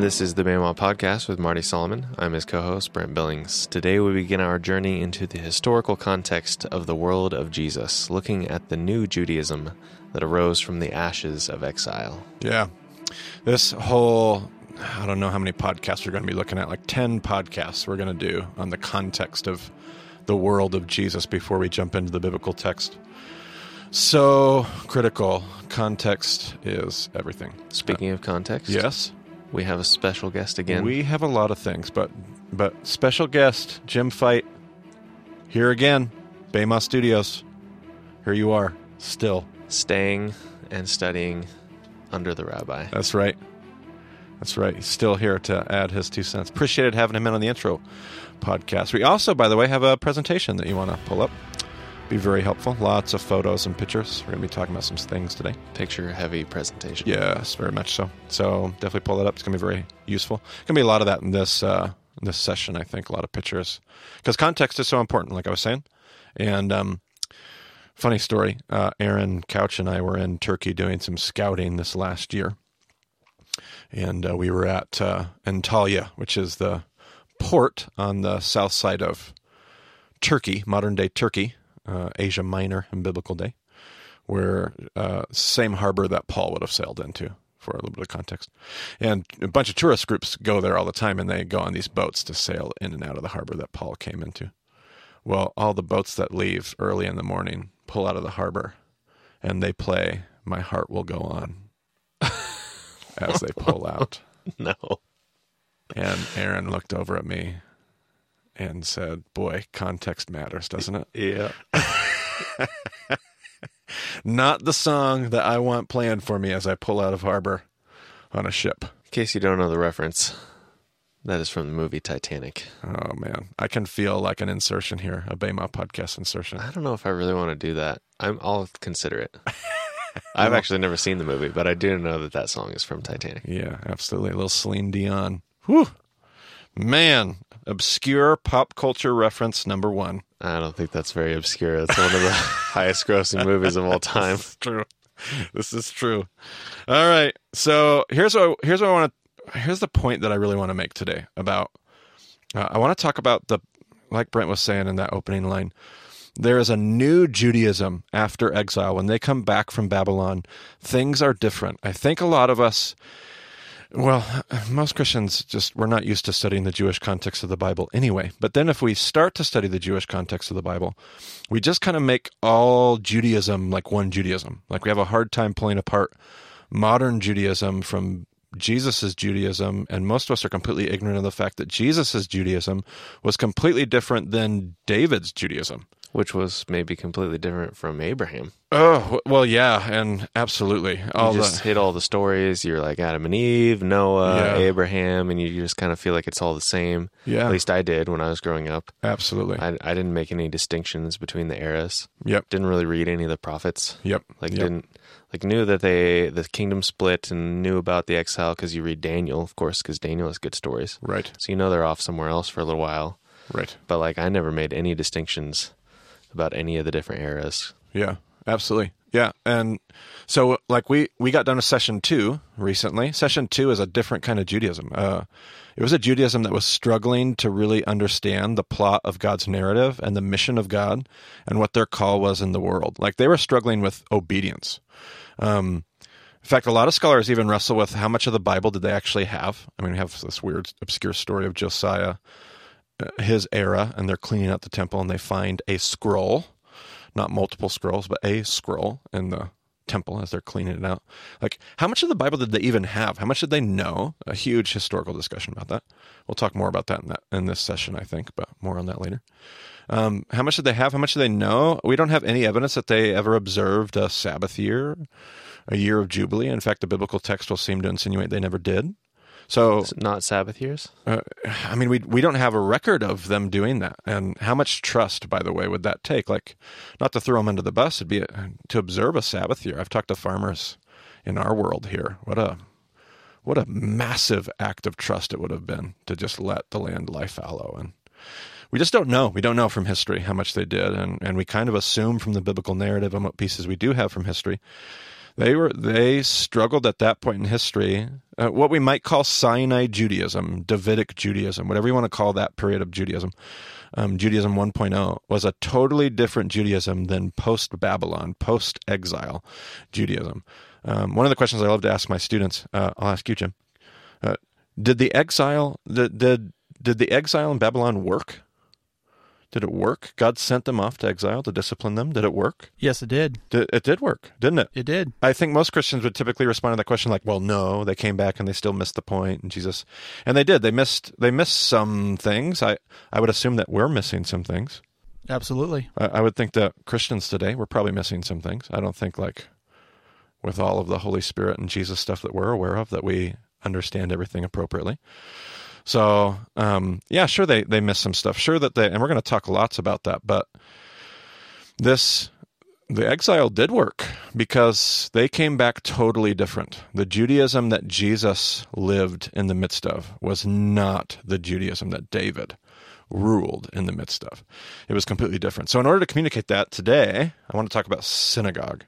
This is the BEMA Podcast with Marty Solomon. I'm his co host, Brent Billings. Today we begin our journey into the historical context of the world of Jesus, looking at the new Judaism that arose from the ashes of exile. Yeah. This whole, I don't know how many podcasts we're going to be looking at, like 10 podcasts we're going to do on the context of the world of Jesus before we jump into the biblical text. So critical. Context is everything. Speaking of context, Yes. We have a special guest again. We have a lot of things, but but special guest Jim Feicht here again, BEMA Studios. Here you are, still. staying and studying under the rabbi. That's right. That's right. He's still here to add his two cents. Appreciated having him in on the intro podcast. We also, by the way, have a presentation that you want to pull up. Be very helpful. Lots of photos and pictures. We're going to be talking about some things today. Picture heavy presentation. Yes, very much so. So definitely pull that up. It's going to be very useful. Going to be a lot of that in this uh, in this session. I think a lot of pictures because context is so important. Like I was saying, and um, funny story. Uh, Aaron Couch and I were in Turkey doing some scouting this last year, and uh, we were at uh, Antalya, which is the port on the south side of Turkey, modern day Turkey, uh, Asia Minor in biblical day where uh, same harbor that Paul would have sailed into for a little bit of context. And a bunch of tourist groups go there all the time and they go on these boats to sail in and out of the harbor that Paul came into. Well, all the boats that leave early in the morning pull out of the harbor and they play My Heart Will Go On as they pull out. No. And Aaron looked over at me and said, Boy, context matters, doesn't it? Yeah. Not the song that I want playing for me as I pull out of harbor on a ship. In case you don't know the reference, that is from the movie Titanic. Oh man, I can feel like an insertion here, a BEMA podcast insertion. I don't know if I really want to do that. I'm, I'll consider it. I've actually never seen the movie, but I do know that that song is from Titanic. Yeah, absolutely. A little Celine Dion. Whew. Man, obscure pop culture reference number one. I don't think that's very obscure. It's one of the highest grossing movies of all time. It's true. This is true. All right. So here's what here's what I want to here's the point that I really want to make today about. Uh, I want to talk about the like Brent was saying in that opening line. There is a new Judaism after exile. When they come back from Babylon, things are different. I think a lot of us, well, most Christians just, we're not used to studying the Jewish context of the Bible anyway. But then if we start to study the Jewish context of the Bible, we just kind of make all Judaism like one Judaism. Like we have a hard time pulling apart modern Judaism from Jesus' Judaism, and most of us are completely ignorant of the fact that Jesus' Judaism was completely different than David's Judaism. Which was maybe completely different from Abraham. Oh well, yeah, and absolutely. All you just the, hit all the stories. You're like Adam and Eve, Noah, Yeah. Abraham, and you just kind of feel like it's all the same. Yeah. At least I did when I was growing up. absolutely. I, I didn't make any distinctions between the eras. yep, Didn't really read any of the prophets. yep, Like yep. didn't like knew that they the kingdom split and knew about the exile because you read Daniel, of course, because Daniel has good stories. right, So you know they're off somewhere else for a little while. right. But like I never made any distinctions about any of the different eras. Yeah, absolutely. Yeah, and so like we we got done with session two recently. Session two is a different kind of Judaism. Uh, it was a Judaism that was struggling to really understand the plot of God's narrative and the mission of God and what their call was in the world. Like they were struggling with obedience. Um, in fact, a lot of scholars even wrestle with how much of the Bible did they actually have. I mean, we have this weird, obscure story of Josiah, his era, and they're cleaning out the temple and they find a scroll, not multiple scrolls, but a scroll in the temple as they're cleaning it out. Like, how much of the Bible did they even have? How much did they know? A huge historical discussion about that. We'll talk more about that in that in this session, I think, but more on that later. Um, how much did they have? How much did they know? We don't have any evidence that they ever observed a Sabbath year, a year of Jubilee. In fact, the biblical text will seem to insinuate they never did. So, It's not Sabbath years. uh, I mean, we we don't have a record of them doing that. And how much trust, by the way, would that take? Like, not to throw them under the bus, it'd be a, to observe a Sabbath year. I've talked to farmers in our world here. What a what a massive act of trust it would have been to just let the land lie fallow and we just don't know. We don't know from history how much they did, and, and we kind of assume from the biblical narrative and what pieces we do have from history They were they struggled at that point in history. Uh, what we might call Sinai Judaism, Davidic Judaism, whatever you want to call that period of Judaism, um, Judaism 1.0 was a totally different Judaism than post Babylon, post exile Judaism. Um, one of the questions I love to ask my students, uh, I'll ask you, Jim. Uh, did the exile did, did did the exile in Babylon work? Did it work? God sent them off to exile to discipline them. Did it work? Yes, it did. Did, it did work, didn't it? It did. I think most Christians would typically respond to that question like, "Well, no, they came back and they still missed the point." And Jesus, and they did. They missed. They missed some things. I I would assume that we're missing some things. Absolutely. I, I would think that Christians today we're probably missing some things. I don't think like with all of the Holy Spirit and Jesus stuff that we're aware of that we understand everything appropriately. So um, yeah, sure they they miss some stuff. Sure that they and we're going to talk lots about that. But this the exile did work because they came back totally different. The Judaism that Jesus lived in the midst of was not the Judaism that David ruled in the midst of. It was completely different. So, in order to communicate that today, I want to talk about synagogue.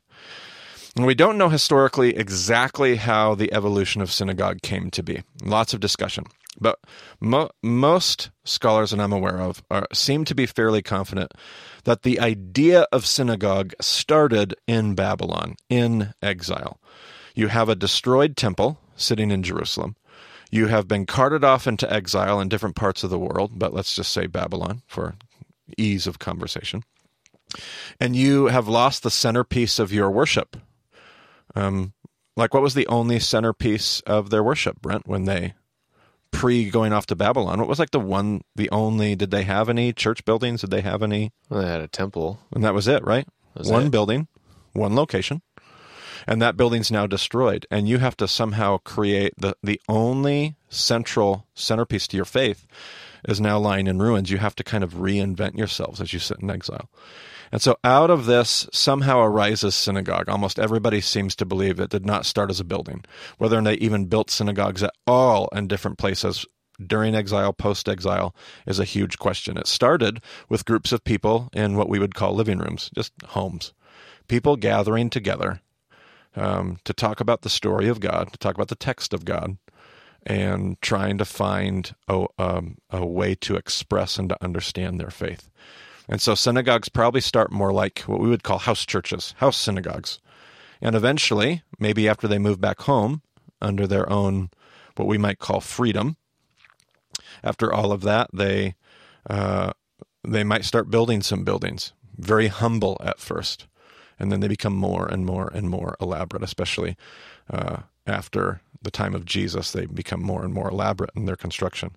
And we don't know historically exactly how the evolution of synagogue came to be. Lots of discussion. But mo- most scholars that I'm aware of are, seem to be fairly confident that the idea of synagogue started in Babylon, in exile. You have a destroyed temple sitting in Jerusalem. You have been carted off into exile in different parts of the world, but let's just say Babylon for ease of conversation. And you have lost the centerpiece of your worship. Um, like, what was the only centerpiece of their worship, Brent, when they pre going off to Babylon? What was like the one, the only? Did they have any church buildings? Did they have any? Well, they had a temple. And that was it, right? Was one it? building, one location, and that building's now destroyed. And you have to somehow create the the only central centerpiece to your faith is now lying in ruins. You have to kind of reinvent yourselves as you sit in exile. And so out of this somehow arises synagogue. Almost everybody seems to believe it did not start as a building. Whether or not they even built synagogues at all in different places during exile, post exile, is a huge question. It started with groups of people in what we would call living rooms, just homes. People gathering together um, to talk about the story of God, to talk about the text of God, and trying to find a, um, a way to express and to understand their faith. And so synagogues probably start more like what we would call house churches, house synagogues. And eventually, maybe after they move back home under their own, what we might call freedom, after all of that, they uh, they might start building some buildings, very humble at first, and then they become more and more and more elaborate. Especially uh, after the time of Jesus, they become more and more elaborate in their construction.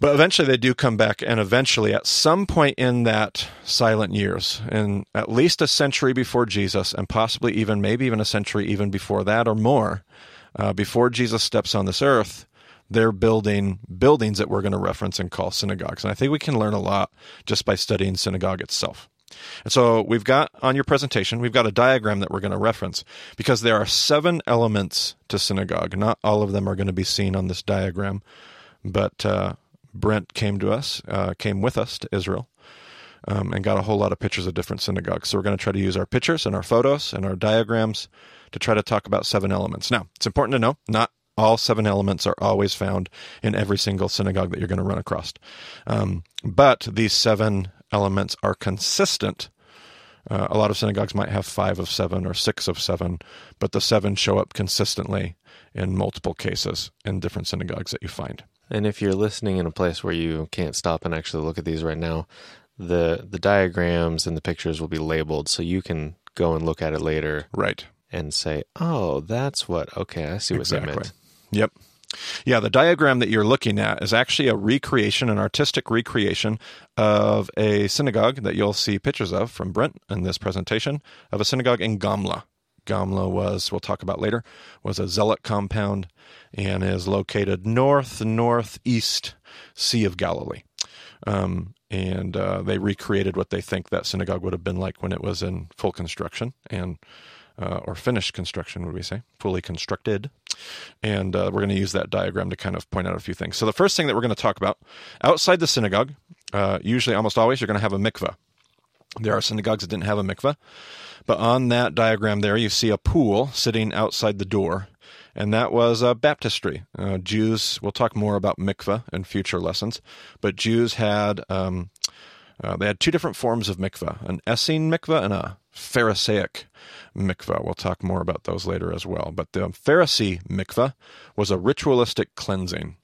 But eventually they do come back, and eventually, at some point in that silent years, in at least a century before Jesus, and possibly even maybe even a century even before that or more, uh, before Jesus steps on this earth, they're building buildings that we're going to reference and call synagogues. And I think we can learn a lot just by studying synagogue itself. And so we've got on your presentation, we've got a diagram that we're going to reference because there are seven elements to synagogue. Not all of them are going to be seen on this diagram, but uh, Brent came to us, uh, came with us to Israel, um, and got a whole lot of pictures of different synagogues. So we're going to try to use our pictures and our photos and our diagrams to try to talk about seven elements. Now, it's important to know not all seven elements are always found in every single synagogue that you're going to run across. Um, but these seven elements are consistent. Uh, a lot of synagogues might have five of seven or six of seven, but the seven show up consistently in multiple cases in different synagogues that you find. And if you're listening in a place where you can't stop and actually look at these right now, the the diagrams and the pictures will be labeled so you can go and look at it later Right. and say, "Oh, that's what. Okay, I see what Exactly. they meant." Yep. Yeah, the diagram that you're looking at is actually a recreation, an artistic recreation of a synagogue that you'll see pictures of from Brent in this presentation of a synagogue in Gamla. Gamla was, we'll talk about later, was a zealot compound and is located north northeast Sea of Galilee. Um, and uh, they recreated what they think that synagogue would have been like when it was in full construction and uh, or finished construction, would we say, fully constructed. And uh, we're going to use that diagram to kind of point out a few things. So the first thing that we're going to talk about outside the synagogue, uh, usually almost always, you're going to have a mikveh. There are synagogues that didn't have a mikveh, but on that diagram there, you see a pool sitting outside the door, and that was a baptistry. Uh, Jews, we'll talk more about mikveh in future lessons, but Jews had um, uh, they had two different forms of mikveh: an Essene mikveh and a Pharisaic mikveh. We'll talk more about those later as well. But the Pharisee mikveh was a ritualistic cleansing.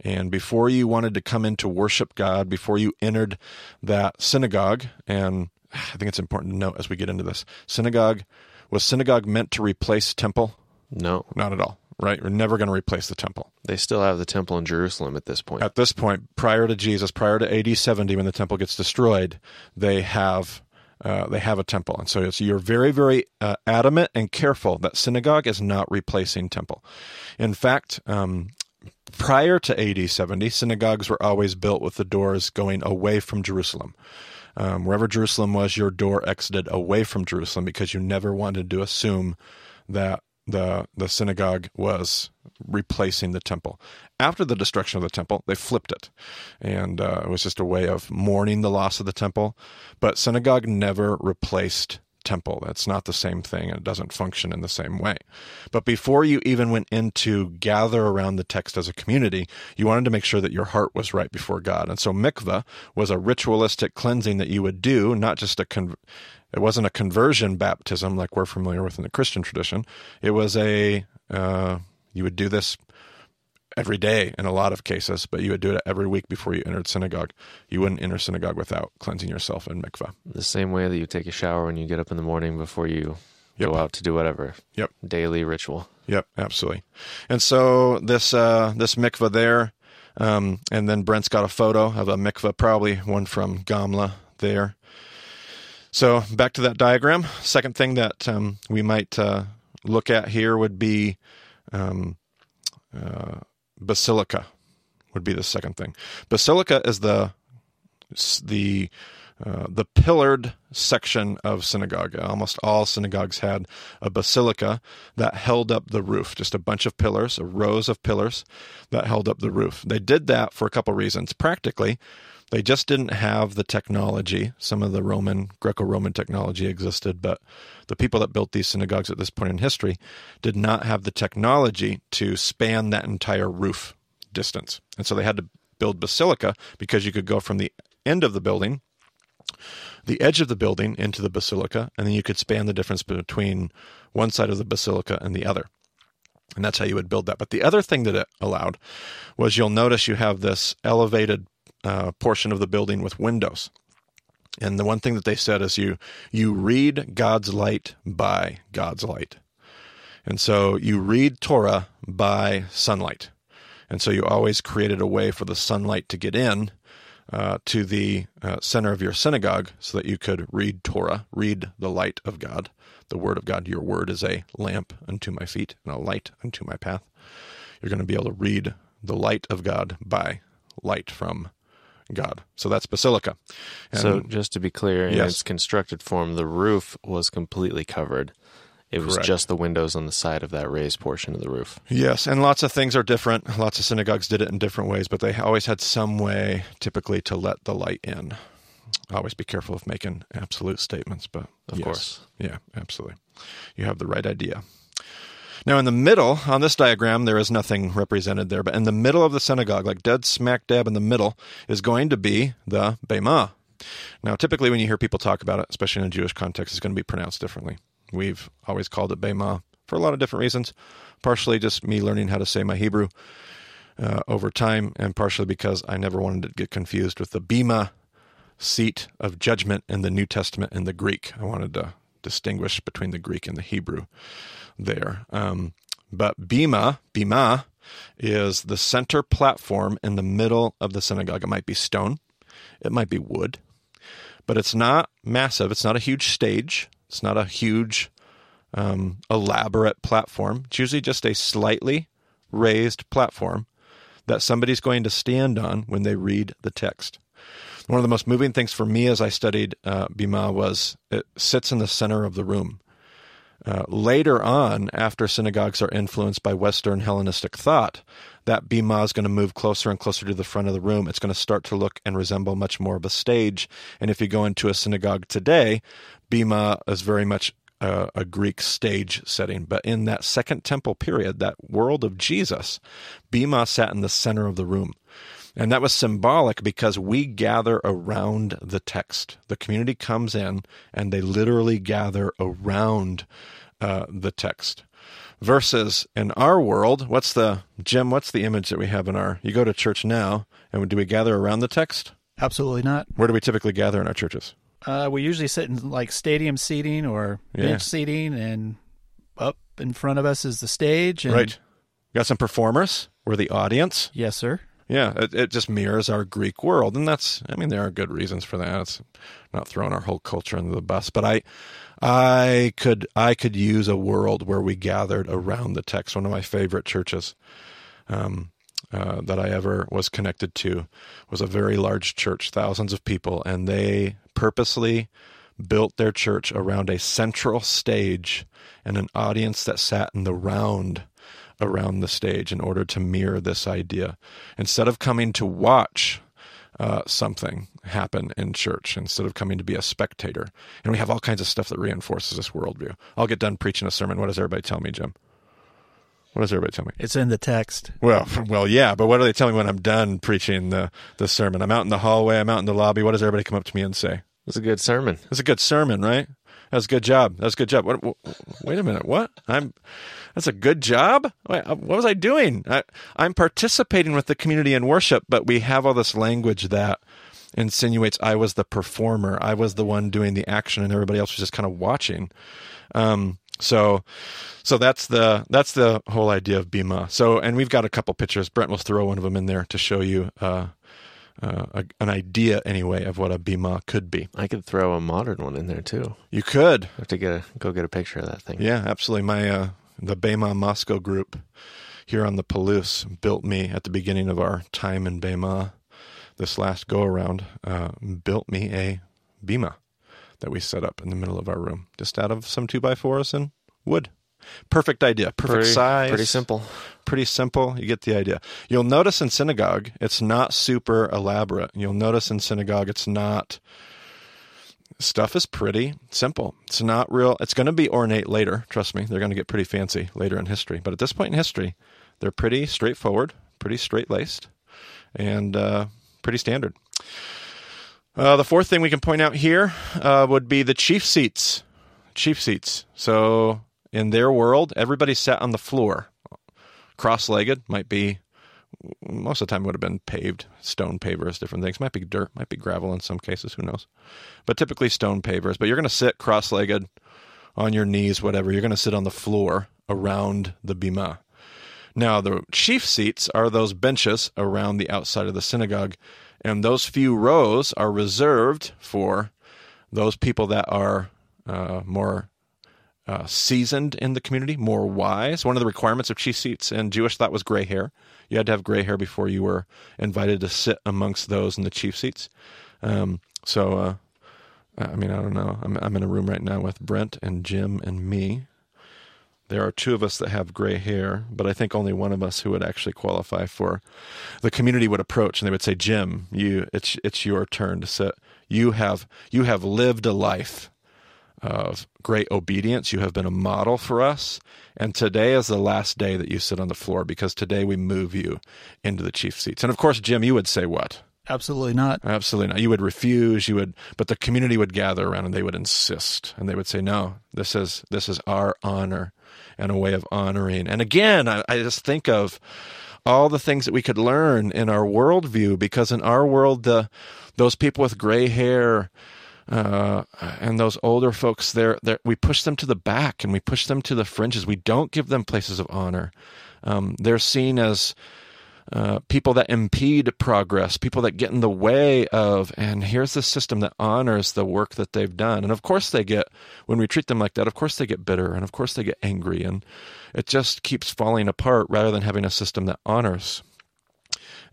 And before you wanted to come in to worship God, before you entered that synagogue, and I think it's important to note as we get into this, synagogue was synagogue meant to replace temple? No, Not at all. Right? We're never going to replace the temple. they still have the temple in Jerusalem at this point. At this point, prior to Jesus, prior to AD 70, when the temple gets destroyed, they have uh, they have a temple, and so it's, you're very, very uh, adamant and careful that synagogue is not replacing temple. In fact, um, prior to AD 70, synagogues were always built with the doors going away from Jerusalem. Um, wherever Jerusalem was, your door exited away from Jerusalem because you never wanted to assume that the the synagogue was replacing the temple. After the destruction of the temple, they flipped it, and uh, it was just a way of mourning the loss of the temple. But synagogue never replaced temple. That's not the same thing, and it doesn't function in the same way. But before you even went in to gather around the text as a community, you wanted to make sure that your heart was right before God. And so mikveh was a ritualistic cleansing that you would do, not just a con- it wasn't a conversion baptism like we're familiar with in the Christian tradition. It was a uh, you would do this every day in a lot of cases, but you would do it every week before you entered synagogue. You wouldn't enter synagogue without cleansing yourself in mikveh. the same way that you take a shower when you get up in the morning before you Yep. go out to do whatever. Yep. Daily ritual. Yep, absolutely. And so this uh, this mikveh there, um, and then Brent's got a photo of a mikveh, probably one from Gamla there. So back to that diagram. Second thing that um, we might uh, look at here would be um, uh, basilica. Would be the second thing. Basilica is the the uh, the pillared section of synagogue. Almost all synagogues had a basilica that held up the roof, just a bunch of pillars, a rows of pillars that held up the roof. They did that for a couple reasons. Practically, they just didn't have the technology. Some of the Roman, Greco Roman technology existed, but the people that built these synagogues at this point in history did not have the technology to span that entire roof distance. And so they had to build basilica because you could go from the end of the building the edge of the building into the basilica, and then you could span the difference between one side of the basilica and the other. And that's how you would build that. But the other thing that it allowed was you'll notice you have this elevated uh, portion of the building with windows. And the one thing that they said is you you read God's light by God's light. And so you read Torah by sunlight. And so you always created a way for the sunlight to get in uh, to the uh, center of your synagogue so that you could read Torah, read the light of God, the word of God. Your word is a lamp unto my feet and a light unto my path. You're going to be able to read the light of God by light from God. So that's basilica. And so just to be clear, in Yes. its constructed form, the roof was completely covered. It was Correct. just the windows on the side of that raised portion of the roof. Yes, and lots of things are different. Lots of synagogues did it in different ways, but they always had some way, typically, to let the light in. Always be careful of making absolute statements, but Of yes. course. yeah, absolutely. You have the right idea. Now, in the middle on this diagram, there is nothing represented there, but in the middle of the synagogue, like dead smack dab in the middle, is going to be the Bema. Now, typically, when you hear people talk about it, especially in a Jewish context, it's going to be pronounced differently. We've always called it Bema for a lot of different reasons. Partially just me learning how to say my Hebrew uh, over time, and partially because I never wanted to get confused with the Bema seat of judgment in the New Testament in the Greek. I wanted to distinguish between the Greek and the Hebrew there. Um, but bima, bima, is the center platform in the middle of the synagogue. It might be stone, it might be wood, but it's not massive. It's not a huge stage. It's not a huge, um, elaborate platform. It's usually just a slightly raised platform that somebody's going to stand on when they read the text. One of the most moving things for me as I studied uh, Bima was it sits in the center of the room. Uh, later on, after synagogues are influenced by Western Hellenistic thought, that bima is going to move closer and closer to the front of the room. It's going to start to look and resemble much more of a stage. And if you go into a synagogue today, bima is very much a, a, Greek stage setting. But in that second temple period, that world of Jesus, bima sat in the center of the room. And that was symbolic because we gather around the text. The community comes in and they literally gather around uh, the text. Versus in our world, what's the, Jim, what's the image that we have in our, you go to church now, and do we gather around the text? Absolutely not. Where do we typically gather in our churches? Uh, we usually sit in like stadium seating or bench yeah. seating, and up in front of us is the stage. And... Right. Got some performers. We're the audience. Yes, sir. Yeah, it, it just mirrors our Greek world, and that's. I mean, there are good reasons for that. It's not throwing our whole culture under the bus, but I, I could, I could use a world where we gathered around the text. One of my favorite churches. Um, uh, that I ever was connected to was a very large church, thousands of people, and they purposely built their church around a central stage and an audience that sat in the round around the stage in order to mirror this idea. Instead of coming to watch uh, something happen in church, instead of coming to be a spectator, and we have all kinds of stuff that reinforces this worldview. I'll get done preaching a sermon. What does everybody tell me, Jim? What does everybody tell me? It's in the text. Well, well, yeah, but what do they tell me when I'm done preaching the, the sermon? I'm out in the hallway, I'm out in the lobby. What does everybody come up to me and say? It's a good sermon. It's a good sermon, right? That's a good job. That's a good job. What, wait a minute. What? I'm. That's a good job. Wait, uh, what was I doing? I, I'm participating with the community in worship, but we have all this language that insinuates I was the performer. I was the one doing the action, and everybody else was just kind of watching. Um, so, so that's the that's the whole idea of Bima. So, and we've got a couple pictures. Brent will throw one of them in there to show you uh, uh, a, an idea, anyway, of what a Bima could be. I could throw a modern one in there too. You could. I have to get a, go get a picture of that thing. Yeah, absolutely. My uh, the Bema Moscow group here on the Palouse built me at the beginning of our time in Bema. This last go around, uh, built me a Bima that we set up in the middle of our room, just out of some two by fours and wood. Perfect idea, perfect pretty, size. Pretty simple. Pretty simple. You get the idea. You'll notice in synagogue, it's not super elaborate. You'll notice in synagogue, it's not. Stuff is pretty simple. It's not real. It's going to be ornate later. Trust me, they're going to get pretty fancy later in history. But at this point in history, they're pretty straightforward, pretty straight laced, and uh, pretty standard. Uh, the fourth thing we can point out here uh, would be the chief seats. Chief seats. So in their world, everybody sat on the floor, cross-legged. Might be most of the time would have been paved, stone pavers, different things. Might be dirt, might be gravel in some cases. Who knows? But typically stone pavers. But you're going to sit cross-legged on your knees, whatever. You're going to sit on the floor around the bima. Now, the chief seats are those benches around the outside of the synagogue and those few rows are reserved for those people that are uh, more uh, seasoned in the community, more wise. One of the requirements of chief seats in Jewish thought was gray hair. You had to have gray hair before you were invited to sit amongst those in the chief seats. Um, so, uh, I mean, I don't know. I'm, I'm in a room right now with Brent and Jim and me. There are two of us that have gray hair, but I think only one of us who would actually qualify for. The community would approach and they would say, "Jim, you, it's it's your turn to sit. You have you have lived a life of great obedience. You have been a model for us, and today is the last day that you sit on the floor because today we move you into the chief seats." And of course, Jim, you would say what? Absolutely not. Absolutely not. You would refuse. You would, but the community would gather around and they would insist, and they would say, "No, this is this is our honor." and a way of honoring. And again, I, I just think of all the things that we could learn in our worldview because in our world, the those people with gray hair uh, and those older folks, there, we push them to the back and we push them to the fringes. We don't give them places of honor. Um, they're seen as uh, people that impede progress, people that get in the way of, and here's the system that honors the work that they've done. And of course, they get, when we treat them like that, of course they get bitter and of course they get angry, and it just keeps falling apart rather than having a system that honors.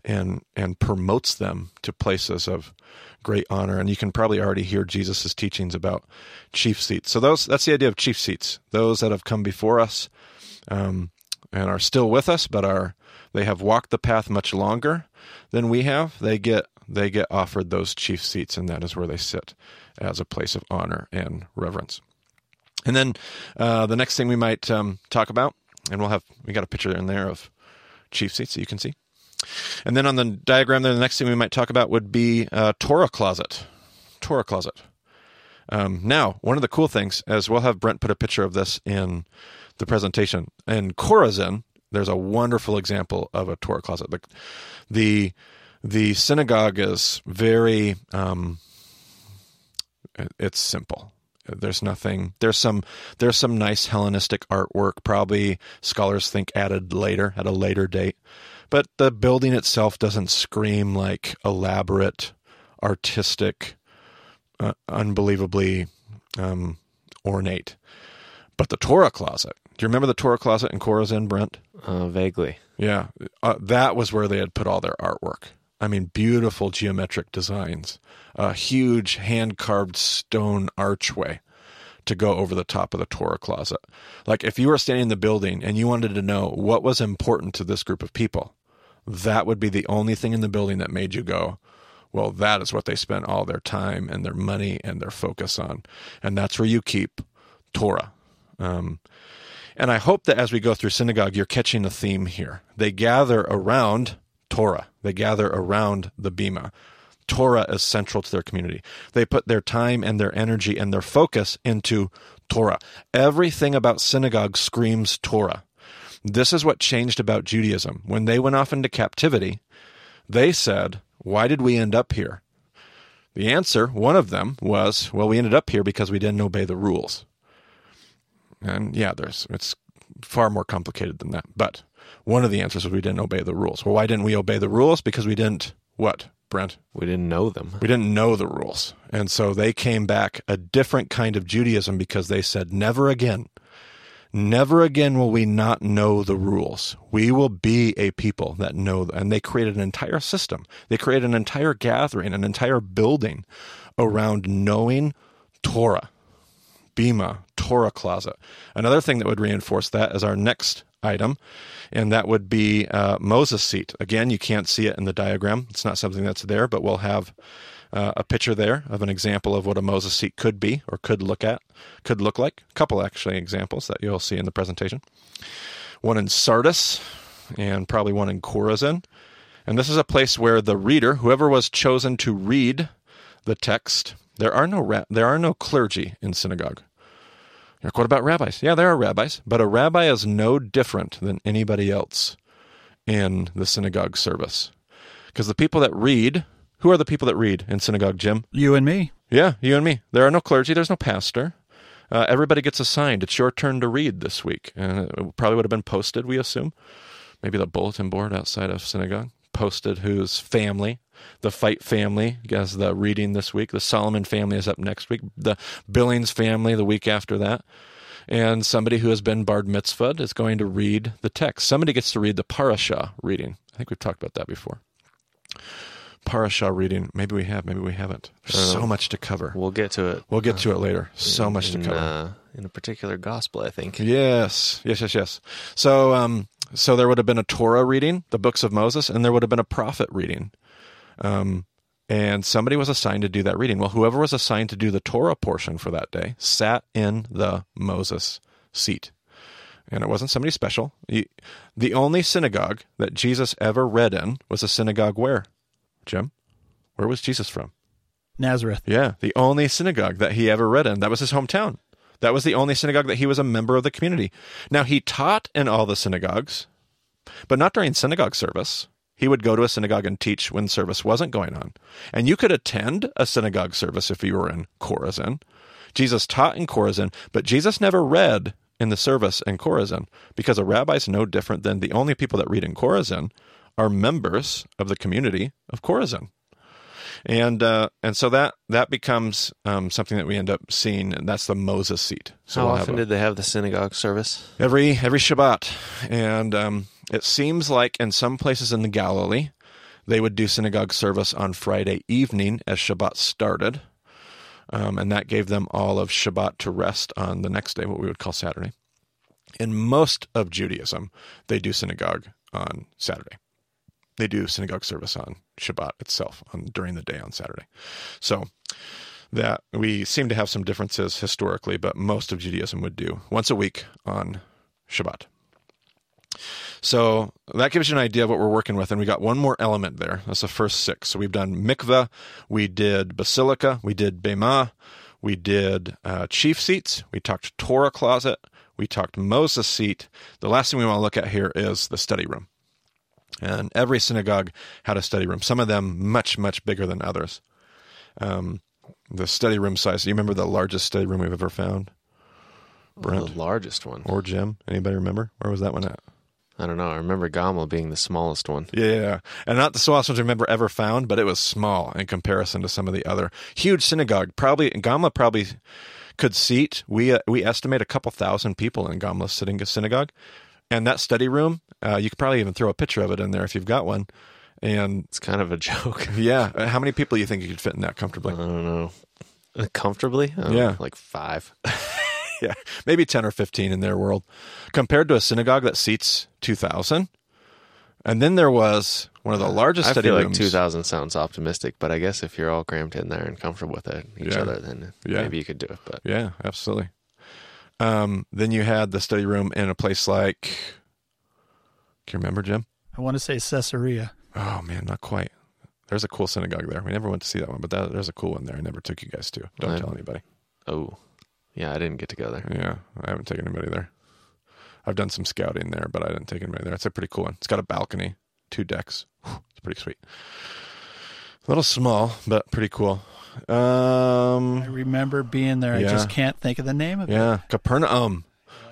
And and promotes them to places of great honor. And you can probably already hear Jesus' teachings about chief seats. So those that's the idea of chief seats. Those that have come before us um, and are still with us, but are they have walked the path much longer than we have. They get they get offered those chief seats, and that is where they sit as a place of honor and reverence. And then uh, the next thing we might um, talk about, and we'll have we got a picture in there of chief seats that you can see. And then on the diagram there, the next thing we might talk about would be uh, Torah closet. Torah closet. Um, now, one of the cool things, as we'll have Brent put a picture of this in the presentation, in Chorazin, there's a wonderful example of a Torah closet. The the, the synagogue is very um, it's simple. There's nothing. There's some. There's some nice Hellenistic artwork. Probably scholars think added later at a later date, but the building itself doesn't scream like elaborate, artistic, uh, unbelievably um, ornate. But the Torah closet. Do you remember the Torah closet in Chorazin, Brent? Uh, vaguely. Yeah, uh, that was where they had put all their artwork. I mean, beautiful geometric designs, a huge hand carved stone archway to go over the top of the Torah closet. Like if you were standing in the building and you wanted to know what was important to this group of people, that would be the only thing in the building that made you go, well, that is what they spent all their time and their money and their focus on. And that's where you keep Torah. Um, and I hope that as we go through synagogue, you're catching a theme here. They gather around Torah. They gather around the Bema. Torah is central to their community. They put their time and their energy and their focus into Torah. Everything about synagogue screams Torah. This is what changed about Judaism. When they went off into captivity, they said, Why did we end up here? The answer, one of them, was, Well, we ended up here because we didn't obey the rules. And yeah, there's it's far more complicated than that. But one of the answers was we didn't obey the rules. Well, why didn't we obey the rules? Because we didn't what, Brent? We didn't know them. We didn't know the rules. And so they came back a different kind of Judaism because they said, never again. Never again will we not know the rules. We will be a people that know. And they created an entire system. They created an entire gathering, an entire building around knowing Torah. Bema, Torah closet. Another thing that would reinforce that is our next item, and that would be uh, Moses' seat. Again, you can't see it in the diagram. It's not something that's there, but we'll have uh, a picture there of an example of what a Moses seat could be or could look at, could look like. A couple actually examples that you'll see in the presentation. One in Sardis, and probably one in Chorazin. And this is a place where the reader, whoever was chosen to read the text, there are no ra- there are no clergy in synagogue. Like, what about rabbis? Yeah, there are rabbis, but a rabbi is no different than anybody else in the synagogue service. Because the people that read, who are the people that read in synagogue, Jim? You and me. Yeah, you and me. There are no clergy, there's no pastor. Uh, everybody gets assigned. It's your turn to read this week. And it probably would have been posted, we assume. Maybe the bulletin board outside of synagogue posted whose family the Feicht family has the reading this week. The Solomon family is up next week. The Billings family the week after that. And somebody who has been bar mitzvahed is going to read the text. Somebody gets to read the parasha reading. I think we've talked about that before. Parasha reading. Maybe we have, maybe we haven't. There's so much to cover. We'll get to it. We'll get to it later. So in, much to cover. Uh, in a particular gospel, I think. Yes, yes, yes, yes. So, um, so there would have been a Torah reading, the books of Moses, and there would have been a prophet reading. Um, and somebody was assigned to do that reading. Well, whoever was assigned to do the Torah portion for that day sat in the Moses seat. And it wasn't somebody special. The only synagogue that Jesus ever read in was a synagogue where? Jim? Where was Jesus from? Nazareth. Yeah, the only synagogue that he ever read in. That was his hometown. That was the only synagogue that he was a member of the community. Now, he taught in all the synagogues, but not during synagogue service. He would go to a synagogue and teach when service wasn't going on. And you could attend a synagogue service if you were in Chorazin. Jesus taught in Chorazin, but Jesus never read in the service in Chorazin because a rabbi is no different than the only people that read in Chorazin are members of the community of Chorazin. And uh, and so that that becomes um, something that we end up seeing, and that's the Moses seat. So How we'll often a, did they have the synagogue service? Every every Shabbat, and um, it seems like in some places in the Galilee, They would do synagogue service on Friday evening as Shabbat started. Um, and that gave them all of Shabbat to rest on the next day, what we would call Saturday. In most of Judaism, they do synagogue on Saturday. They do synagogue service on Shabbat itself on during the day on Saturday. So that we seem to have some differences historically, but most of Judaism would do once a week on Shabbat. So that gives you an idea of what we're working with. And we got one more element there. That's the first six. So we've done mikveh, we did basilica, we did bema, we did uh, chief seats, we talked Torah closet, we talked Moses seat. The last thing we want to look at here is the study room. And every synagogue had a study room, some of them much, much bigger than others. Um, the study room size. Do you remember the largest study room we've ever found? Brent? The largest one. Or Jim? Anybody remember? Where was that one at? I don't know. I remember Gamla being the smallest one. Yeah, and not the smallest ones I remember ever found, but it was small in comparison to some of the other huge synagogue. Probably Gamla probably could seat. We uh, we estimate a couple thousand people in Gamla sitting synagogue, and that study room. Uh, you could probably even throw a picture of it in there if you've got one. And It's kind of a joke. yeah, uh, how many people do you think you could fit in that comfortably? I don't know. Uh, Comfortably? Don't Yeah. Like five. yeah, maybe 10 or 15 in their world. Compared to a synagogue that seats 2,000. And then there was one of the largest I study feel like 2,000 sounds optimistic, but I guess if you're all crammed in there and comfortable with it, each Yeah. other, then Yeah. maybe you could do it. But Yeah, absolutely. Um, then you had the study room in a place like. Can you remember, Jim? I want to say Caesarea. Oh, man, not quite. There's a cool synagogue there. We never went to see that one, but that, there's a cool one there. I never took you guys to. Don't I- tell anybody. oh, yeah, I didn't get to go there. Yeah, I haven't taken anybody there. I've done some scouting there, but I didn't take anybody there. It's a pretty cool one. It's got a balcony, two decks. It's pretty sweet. A little small, but pretty cool. I Um, remember being there. I just can't think of the name of it. yeah, Capernaum.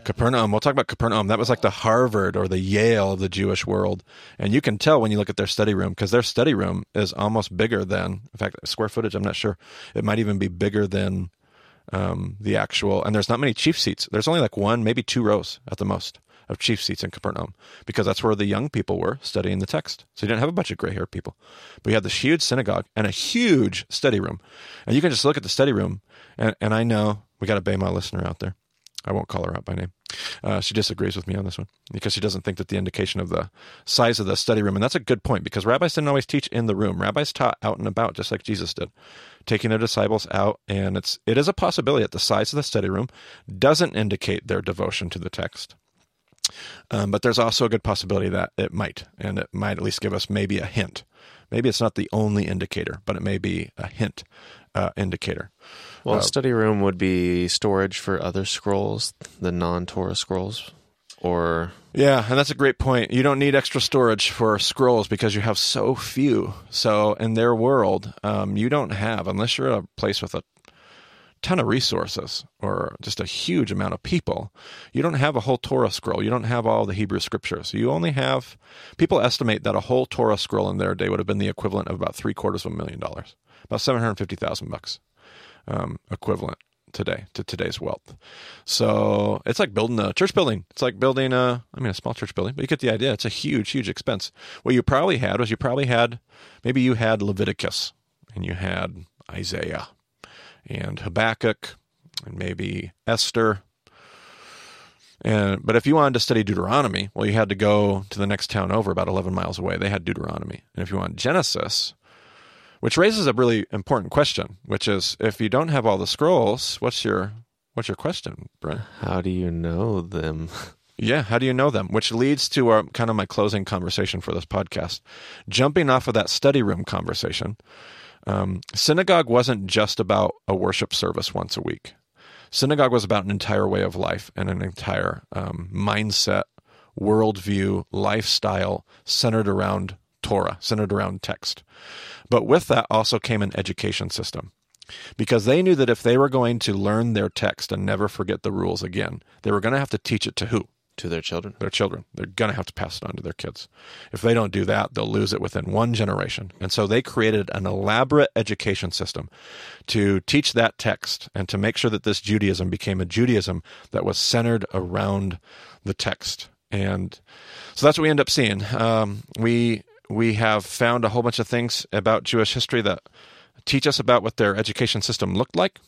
Capernaum. We'll talk about Capernaum. That was like the Harvard or the Yale of the Jewish world. And you can tell when you look at their study room because their study room is almost bigger than, in fact, square footage, I'm not sure. It might even be bigger than um, the actual. And there's not many chief seats. There's only like one, maybe two rows at the most of chief seats in Capernaum because that's where the young people were studying the text. So you didn't have a bunch of gray haired people. But you had this huge synagogue and a huge study room. And you can just look at the study room. And, and I know we got a Bema listener out there. I won't call her out by name. Uh, she disagrees with me on this one because she doesn't think that the indication of the size of the study room, and that's a good point because rabbis didn't always teach in the room. Rabbis taught out and about, just like Jesus did, taking their disciples out, and it's it is a possibility that the size of the study room doesn't indicate their devotion to the text. Um, but there's also a good possibility that it might, and it might at least give us maybe a hint. Maybe it's not the only indicator, but it may be a hint uh, indicator. Well, Uh, a study room would be storage for other scrolls, the non Torah scrolls, or Yeah, and that's a great point. You don't need extra storage for scrolls because you have so few. So in their world, um, you don't have, unless you're a place with a ton of resources or just a huge amount of people, you don't have a whole Torah scroll. You don't have all the Hebrew scriptures. You only have, people estimate that a whole Torah scroll in their day would have been the equivalent of about three quarters of a million dollars, about 750,000 bucks um, equivalent today to today's wealth. So it's like building a church building. It's like building a, I mean, a small church building, but you get the idea. It's a huge, huge expense. What you probably had was you probably had, maybe you had Leviticus and you had Isaiah and Habakkuk and maybe Esther. And but if you wanted to study Deuteronomy, well, you had to go to the next town over, about eleven miles away. They had Deuteronomy, and if you want Genesis, which raises a really important question, which is if you don't have all the scrolls, what's your what's your question, Brent? how do you know them? Yeah, how do you know them? Which leads to our kind of my closing conversation for this podcast. Jumping off of that study room conversation, um, synagogue wasn't just about a worship service once a week. Synagogue was about an entire way of life and an entire um, mindset, worldview, lifestyle centered around Torah, centered around text. But with that also came an education system because they knew that if they were going to learn their text and never forget the rules again, they were going to have to teach it to who? To their children. their children. They're going to have to pass it on to their kids. If they don't do that, they'll lose it within one generation. And so they created an elaborate education system to teach that text and to make sure that this Judaism became a Judaism that was centered around the text. And so that's what we end up seeing. Um, we we have found a whole bunch of things about Jewish history that teach us about what their education system looked like.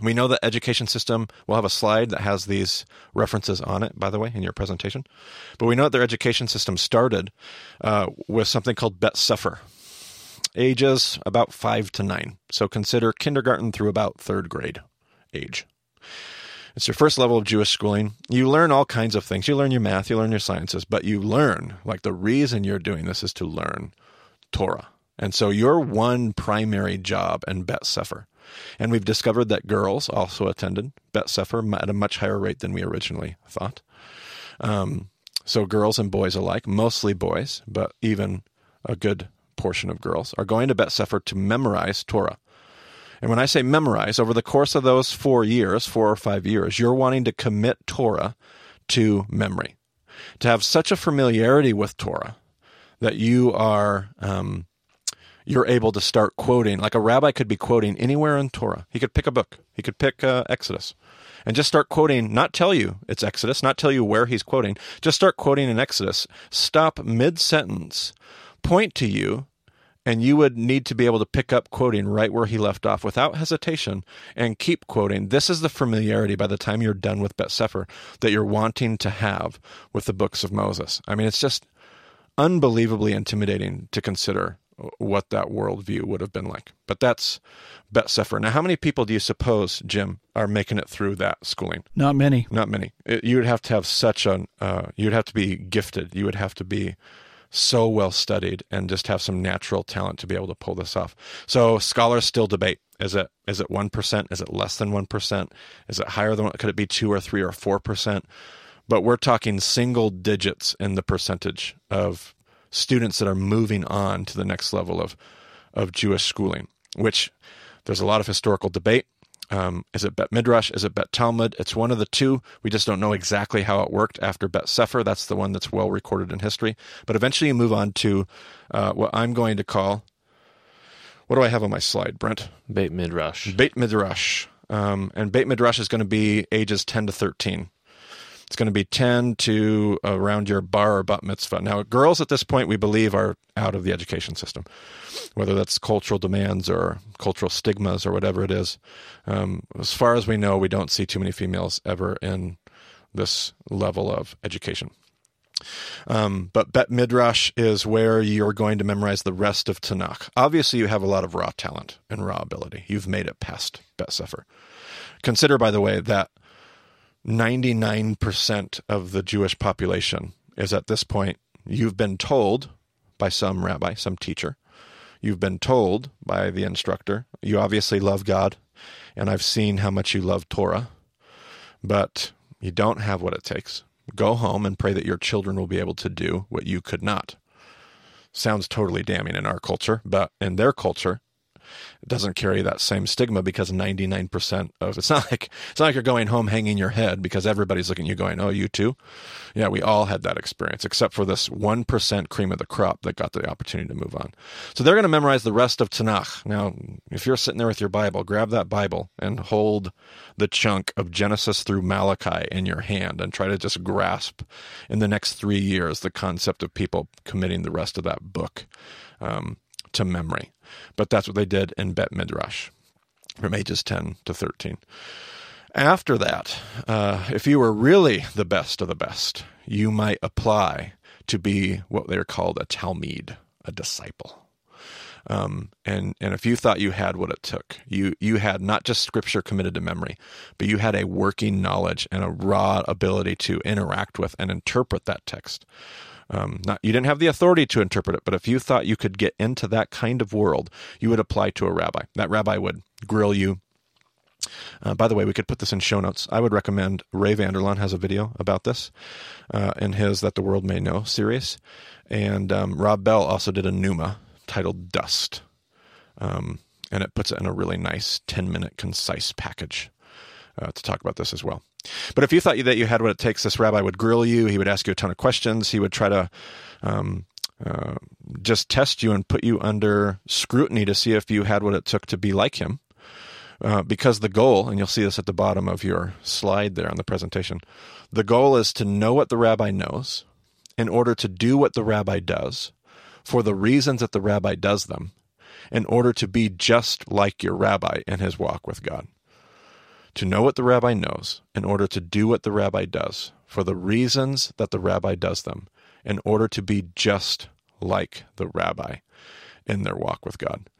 We know the education system, we'll have a slide that has these references on it, by the way, in your presentation. But we know that their education system started uh, with something called Bet Sefer, ages about five to nine. So consider kindergarten through about third grade age. It's your first level of Jewish schooling. You learn all kinds of things. You learn your math, you learn your sciences, but you learn, like the reason you're doing this is to learn Torah. And so your one primary job in Bet Sefer. And we've discovered that girls also attended Bet Sefer at a much higher rate than we originally thought. Um, so girls and boys alike, mostly boys, but even a good portion of girls, are going to Bet Sefer to memorize Torah. And when I say memorize, over the course of those four years, four or five years, you're wanting to commit Torah to memory, to have such a familiarity with Torah that you are um, you're able to start quoting. Like a rabbi could be quoting anywhere in Torah. He could pick a book. He could pick uh, Exodus, and just start quoting. Not tell you it's Exodus. Not tell you where he's quoting. Just start quoting in Exodus. Stop mid sentence. Point to you and you would need to be able to pick up quoting right where he left off without hesitation and keep quoting. This is the familiarity by the time you're done with Bet Sefer that you're wanting to have with the books of Moses. I mean, it's just unbelievably intimidating to consider what that worldview would have been like. But that's Bet Sefer. Now, how many people do you suppose, Jim, are making it through that schooling? Not many. Not many. It, you would have to have such a, uh, you would have to be gifted. You would have to be so well studied and just have some natural talent to be able to pull this off. So scholars still debate: is it is it one percent? Is it less than one percent? Is it higher than? What could it be two or three or four percent? But we're talking single digits in the percentage of students that are moving on to the next level of of Jewish schooling, which there's a lot of historical debate. Um, is it Bet Midrash? Is it Bet Talmud? It's one of the two. We just don't know exactly how it worked after Bet Sefer. That's the one that's well recorded in history. But eventually you move on to uh, what I'm going to call what do I have on my slide, Brent? Beit Midrash. Beit Midrash. Um, and Beit Midrash is going to be ages 10 to 13. It's going to be 10 to around your bar or bat mitzvah. Now, girls at this point, we believe, are out of the education system, whether that's cultural demands or cultural stigmas or whatever it is. Um, as far as we know, we don't see too many females ever in this level of education. Um, but Bet Midrash is where you're going to memorize the rest of Tanakh. Obviously, you have a lot of raw talent and raw ability. You've made it past Bet Sefer. Consider, by the way, that 99% of the Jewish population is at this point, you've been told by some rabbi, some teacher, you've been told by the instructor, you obviously love God, and I've seen how much you love Torah, but you don't have what it takes. Go home and pray that your children will be able to do what you could not. Sounds totally damning in our culture, but in their culture, doesn't carry that same stigma because 99% of it's not like it's not like you're going home hanging your head because everybody's looking at you going, "Oh, you too?" Yeah, we all had that experience except for this 1% cream of the crop that got the opportunity to move on. So they're going to memorize the rest of Tanakh. Now, if you're sitting there with your Bible, grab that Bible and hold the chunk of Genesis through Malachi in your hand and try to just grasp in the next 3 years the concept of people committing the rest of that book. Um, to memory. But that's what they did in Bet Midrash from ages 10 to 13. After that, uh, if you were really the best of the best, you might apply to be what they're called a Talmid, a disciple. Um, and and if you thought you had what it took, you you had not just scripture committed to memory, but you had a working knowledge and a raw ability to interact with and interpret that text. Um, not you didn't have the authority to interpret it, but if you thought you could get into that kind of world, you would apply to a rabbi. That rabbi would grill you. Uh, by the way, we could put this in show notes. I would recommend Ray Vander Laan has a video about this uh, in his "That the World May Know" series, and um, Rob Bell also did a NOOMA titled "Dust," um, and it puts it in a really nice ten-minute concise package uh, to talk about this as well. But if you thought that you had what it takes, this rabbi would grill you. He would ask you a ton of questions. He would try to um, uh, just test you and put you under scrutiny to see if you had what it took to be like him. Uh, because the goal, and you'll see this at the bottom of your slide there on the presentation, the goal is to know what the rabbi knows in order to do what the rabbi does for the reasons that the rabbi does them in order to be just like your rabbi in his walk with God. To know what the rabbi knows in order to do what the rabbi does for the reasons that the rabbi does them in order to be just like the rabbi in their walk with God.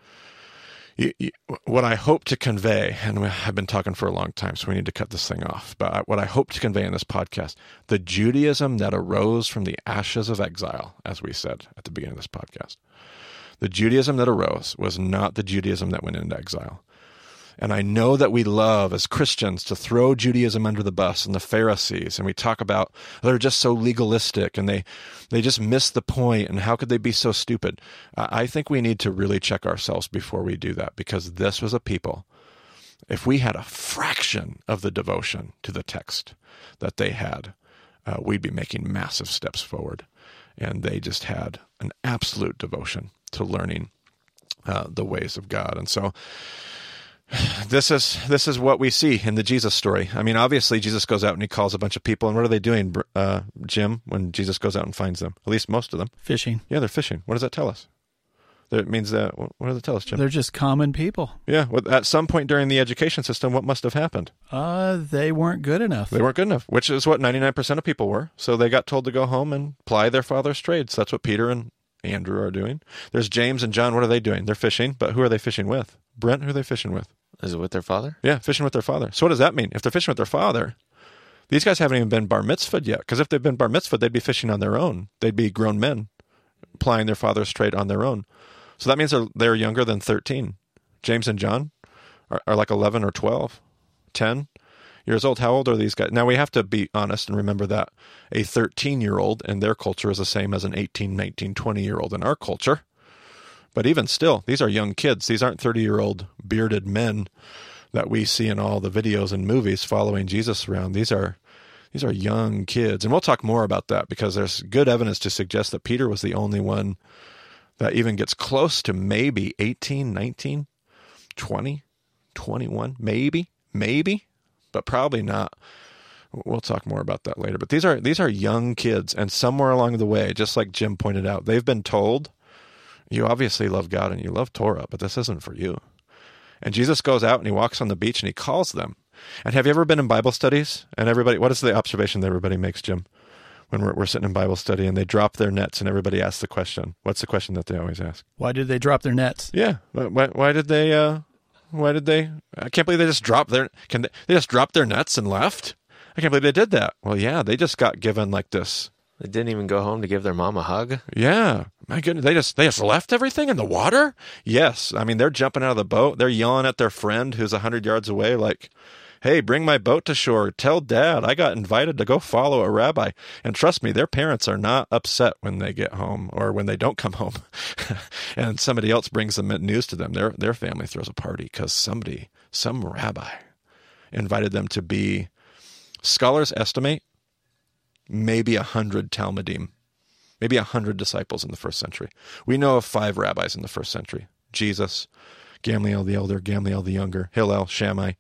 What I hope to convey, and I've been talking for a long time, so we need to cut this thing off. But what I hope to convey in this podcast, the Judaism that arose from the ashes of exile, as we said at the beginning of this podcast, the Judaism that arose was not the Judaism that went into exile. And I know that we love as Christians to throw Judaism under the bus and the Pharisees, and we talk about they're just so legalistic and they they just miss the point and how could they be so stupid? I think we need to really check ourselves before we do that because this was a people. If we had a fraction of the devotion to the text that they had, uh, we'd be making massive steps forward. And they just had an absolute devotion to learning uh, the ways of God. And so this is this is what we see in the Jesus story. I mean, obviously Jesus goes out and he calls a bunch of people, and what are they doing, uh, Jim? When Jesus goes out and finds them, at least most of them, fishing. Yeah, they're fishing. What does that tell us? That means that what does it tell us, Jim? They're just common people. Yeah. Well, at some point during the education system, what must have happened? Uh, they weren't good enough. They weren't good enough, which is what ninety nine percent of people were. So they got told to go home and ply their father's trades. That's what Peter and Andrew are doing. There's James and John. What are they doing? They're fishing, but who are they fishing with? Brent, who are they fishing with? Is it with their father? Yeah, fishing with their father. So what does that mean? If they're fishing with their father, these guys haven't even been bar mitzvahed yet. Because if they've been bar mitzvahed, they'd be fishing on their own. They'd be grown men, plying their father's trade on their own. So that means they're, they're younger than 13. James and John are, are like 11 or 12, 10 years old. How old are these guys? Now we have to be honest and remember that a 13 year old in their culture is the same as an 18, 19, 20 year old in our culture. But even still, these are young kids. These aren't 30 year old bearded men that we see in all the videos and movies following Jesus around. These are these are young kids. And we'll talk more about that because there's good evidence to suggest that Peter was the only one that even gets close to maybe 18, 19, 20, 21, maybe, maybe, but probably not. We'll talk more about that later. But these are these are young kids and somewhere along the way, just like Jim pointed out, they've been told you obviously love God and you love Torah, but this isn't for you. And Jesus goes out and he walks on the beach and he calls them. And have you ever been in Bible studies? And everybody, what is the observation that everybody makes, Jim? When we're, we're sitting in Bible study and they drop their nets and everybody asks the question. What's the question that they always ask? Why did they drop their nets? Yeah. Why, why did they, uh, why did they, I can't believe they just dropped their, can they, they just dropped their nets and left? I can't believe they did that. Well, yeah, they just got given like this they didn't even go home to give their mom a hug. Yeah, my goodness, they just they just left everything in the water. Yes, I mean they're jumping out of the boat. They're yelling at their friend who's hundred yards away, like, "Hey, bring my boat to shore. Tell Dad I got invited to go follow a rabbi." And trust me, their parents are not upset when they get home or when they don't come home, and somebody else brings them news to them. Their their family throws a party because somebody, some rabbi, invited them to be. Scholars estimate maybe a hundred Talmidim, maybe a hundred disciples in the first century. We know of five rabbis in the first century Jesus, Gamliel the elder, Gamliel the younger, Hillel, Shammai,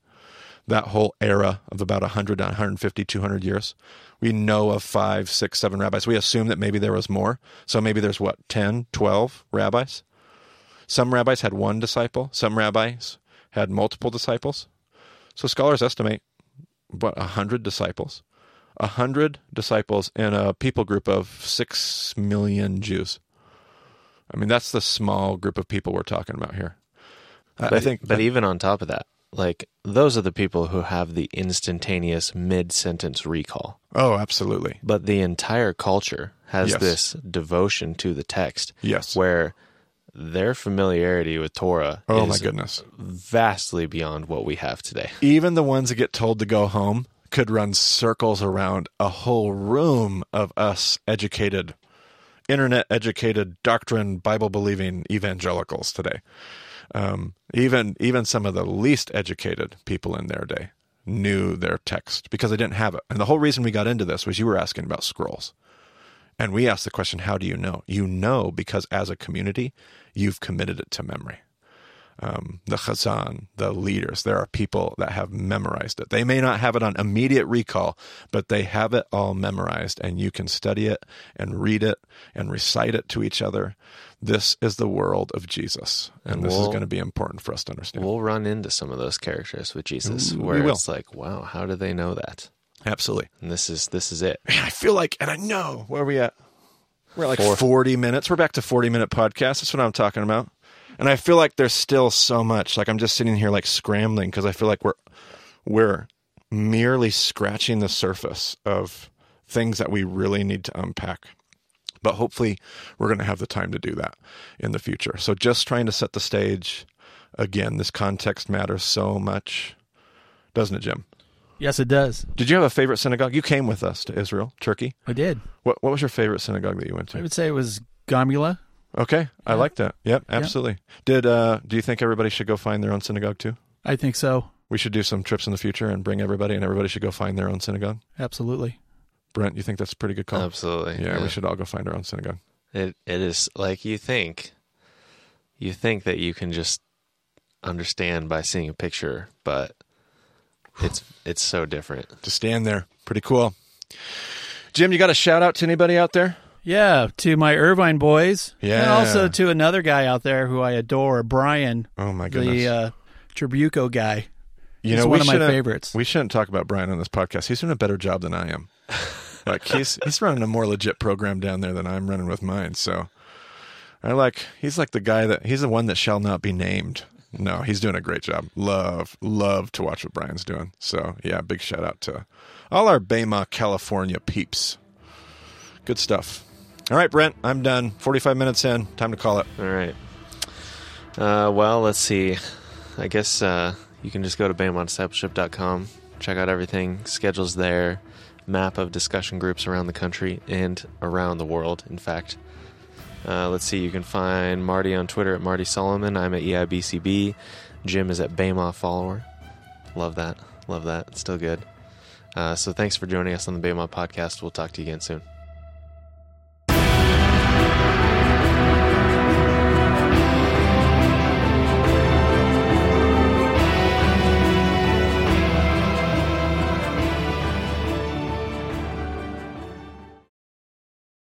that whole era of about 100, 150, 200 years. We know of five, six, seven rabbis. We assume that maybe there was more. So maybe there's what, 10, 12 rabbis? Some rabbis had one disciple, some rabbis had multiple disciples. So scholars estimate what, 100 disciples a hundred disciples in a people group of six million Jews. I mean, that's the small group of people we're talking about here. But, I think, but that, even on top of that, like those are the people who have the instantaneous mid-sentence recall. Oh, absolutely. But the entire culture has yes. this devotion to the text. Yes. Where their familiarity with Torah oh my goodness vastly beyond what we have today. Even the ones that get told to go home could run circles around a whole room of us educated, internet educated, doctrine, Bible believing evangelicals today. Um, even even some of the least educated people in their day knew their text because they didn't have it. And the whole reason we got into this was you were asking about scrolls. And we asked the question, how do you know? You know because as a community, you've committed it to memory. Um, the Chazan, the leaders. There are people that have memorized it. They may not have it on immediate recall, but they have it all memorized, and you can study it and read it and recite it to each other. This is the world of Jesus, and, And this is we'll- going to be important for us to understand. We'll run into some of those characters with Jesus, Mm, where it's like, wow, how do they know that? Absolutely. And this is this is it. Man, I feel like, and I know where are we at. We're at like Four. 40 minutes. We're back to 40 minute podcast. That's what I'm talking about. And I feel like there's still so much. Like I'm just sitting here like scrambling because I feel like we're we're merely scratching the surface of things that we really need to unpack. But hopefully we're going to have the time to do that in the future. So just trying to set the stage again, this context matters so much. Doesn't it, Jim? Yes, it does. Did you have a favorite synagogue? You came with us to Israel, Turkey. I did. What what was your favorite synagogue that you went to? I would say it was Gamla. Okay, I Yeah. like that. Yep, absolutely. Did uh do you think everybody should go find their own synagogue too? I think so. We should do some trips in the future and bring everybody, and everybody should go find their own synagogue. Absolutely. Brent, you think that's a pretty good call? Absolutely. yeah, we should all go find our own synagogue. It it is like you think. You think that you can just understand by seeing a picture, but it's it's so different. To stand there, pretty cool. Jim, you got a shout out to anybody out there? Yeah, to my Irvine boys. Yeah. And also to another guy out there who I adore, Brian, Oh my goodness! the uh, Tribuco guy. you he's know, one we of my shouldn't- favorites. We shouldn't talk about Brian on this podcast. He's doing a better job than I am. like he's he's running a more legit program down there than I'm running with mine. So I like he's like the guy that he's the one that shall not be named. No, he's doing a great job. Love love to watch what Brian's doing. So yeah, big shout out to all our BEMA, California peeps. Good stuff. All right, Brent, I'm done. 45 minutes in. Time to call it. All right. Uh, well, let's see. I guess uh, you can just go to BEMADiscipleship.com, check out everything. Schedules there, map of discussion groups around the country and around the world, in fact. Uh, let's see, you can find Marty on Twitter at Marty Solomon. I'm at EIBCB. Jim is at BEMA Follower. Love that. Love that. It's still good. Uh, so thanks for joining us on the BEMA podcast. We'll talk to you again soon.